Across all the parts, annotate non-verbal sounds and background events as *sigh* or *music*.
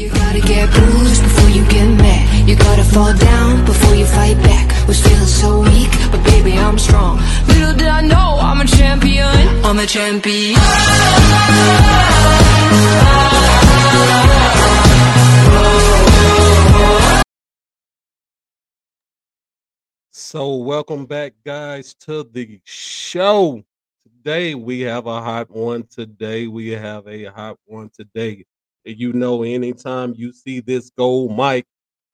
You gotta get bruised before you get mad. You gotta fall down before you fight back. Was feeling so weak, but baby, I'm strong. Little did I know I'm a champion. I'm a champion. So, welcome back, guys, to the show. Today, we have a hot one. Today, we have a hot one. Today, you know, anytime you see this gold mic,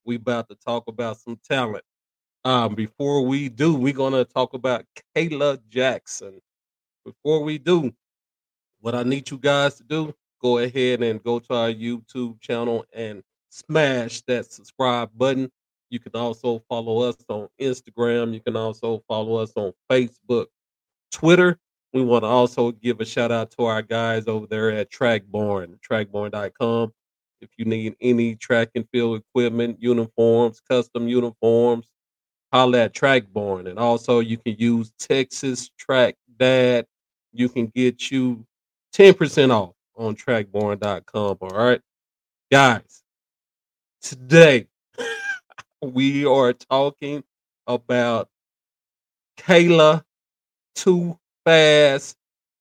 we about to talk about some talent. Um, before we do, we're gonna talk about Kayla Jackson. Before we do, what I need you guys to do, go ahead and go to our YouTube channel and smash that subscribe button. You can also follow us on Instagram. You can also follow us on Facebook, Twitter. We want to also give a shout out to our guys over there at Trackborn, trackborn.com. If you need any track and field equipment, uniforms, custom uniforms, holla at Trackborn. And also you can use Texas Track Dad. You can get you 10% off on trackborn.com. All right. Guys, today *laughs* we are talking about Kayla Too Fast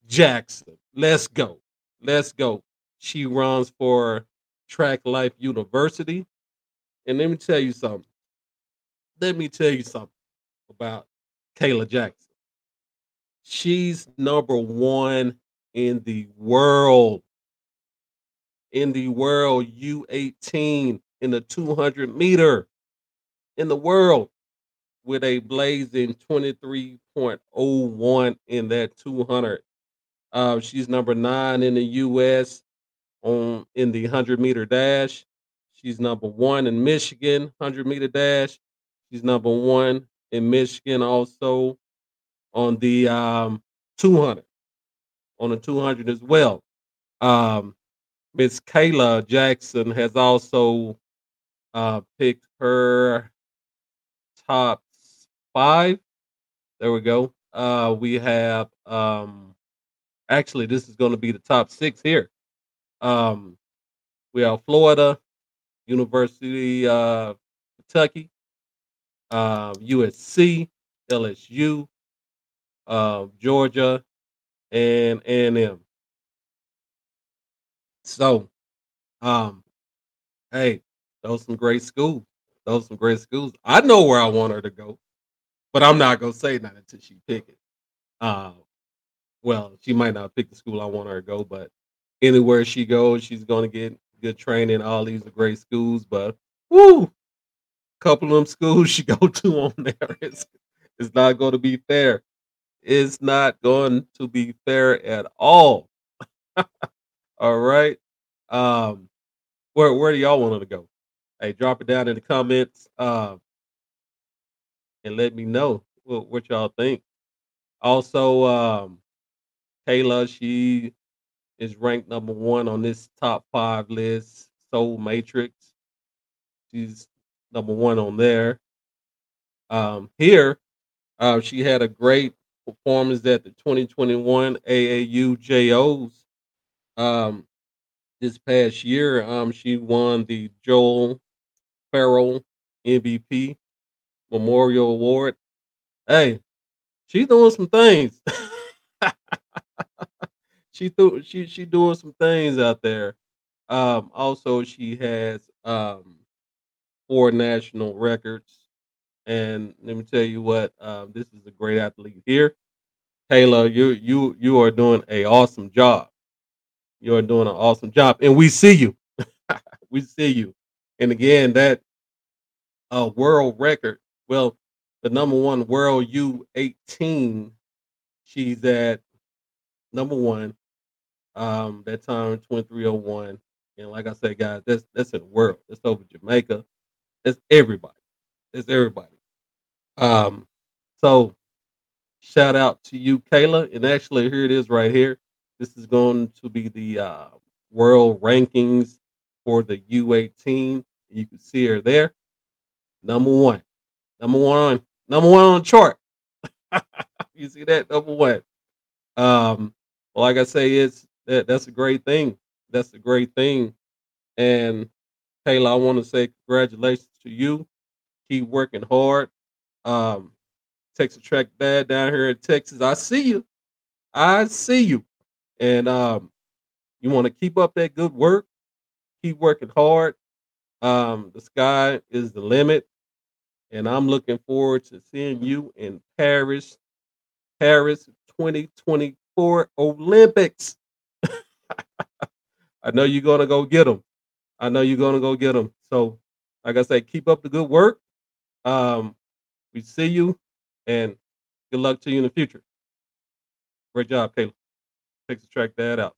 Jackson. Let's go. Let's go. She runs for Track Life University. And let me tell you something. Let me tell you something about Kayla Jackson. She's number one in the world. In the world, U18 in the 200 meter in the world with a blazing 23.01 in that 200. Uh, she's number nine in the U.S. on in the 100 meter dash. She's number one in Michigan 100 meter dash. She's number one in Michigan also on the um, 200 on the 200 as well. Um, Miss Kayla Jackson has also uh, picked her top five. There we go. Uh, we have um, actually this is going to be the top six here. Um, we have Florida, University of Kentucky, uh, USC, LSU, uh, Georgia, and A&M. So, um, hey, those some great schools. Those some great schools. I know where I want her to go, but I'm not gonna say that until she pick it. Uh, well, she might not pick the school I want her to go, but anywhere she goes, she's gonna get good training. All these are great schools, but woo, couple of them schools *laughs* she go to on there is it's not going to be fair. It's not going to be fair at all. *laughs* all right. Um, where where do y'all want her to go? Hey, drop it down in the comments. Um, and let me know what, what y'all think. Also, um, Kayla, she is ranked number one on this top five list, Soul Matrix. She's number one on there. Um, here, uh, she had a great performance at the 2021 AAU JOs. Um, this past year, um, she won the Joel Farrell MVP Memorial Award. Hey, she's doing some things. *laughs* she threw she she doing some things out there. Um, also she has um four national records. And let me tell you what, um, this is a great athlete here. Taylor, you you you are doing a awesome job. You are doing an awesome job, and we see you. *laughs* we see you. And again, that uh, world record. Well, the number one world U eighteen. She's at number one. Um, that time twenty three oh one. And like I said, guys, that's that's in the world. That's over Jamaica. That's everybody. That's everybody. Um, so shout out to you, Kayla. And actually, here it is right here. This is going to be the uh, world rankings for the U18. You can see her there. Number one. Number one on number one on the chart. *laughs* you see that? Number one. Um, well, like I say, it's that that's a great thing. That's a great thing. And Kayla, I want to say congratulations to you. Keep working hard. Um, Texas Track Dad down here in Texas. I see you. I see you. And um, you want to keep up that good work. Keep working hard. Um, the sky is the limit. And I'm looking forward to seeing you in Paris, Paris 2024 Olympics. *laughs* I know you're to go get them. I know you're to go get them. So, like I said, keep up the good work. Um, we see you and good luck to you in the future. Great job, Caleb. Texas Track Dad out.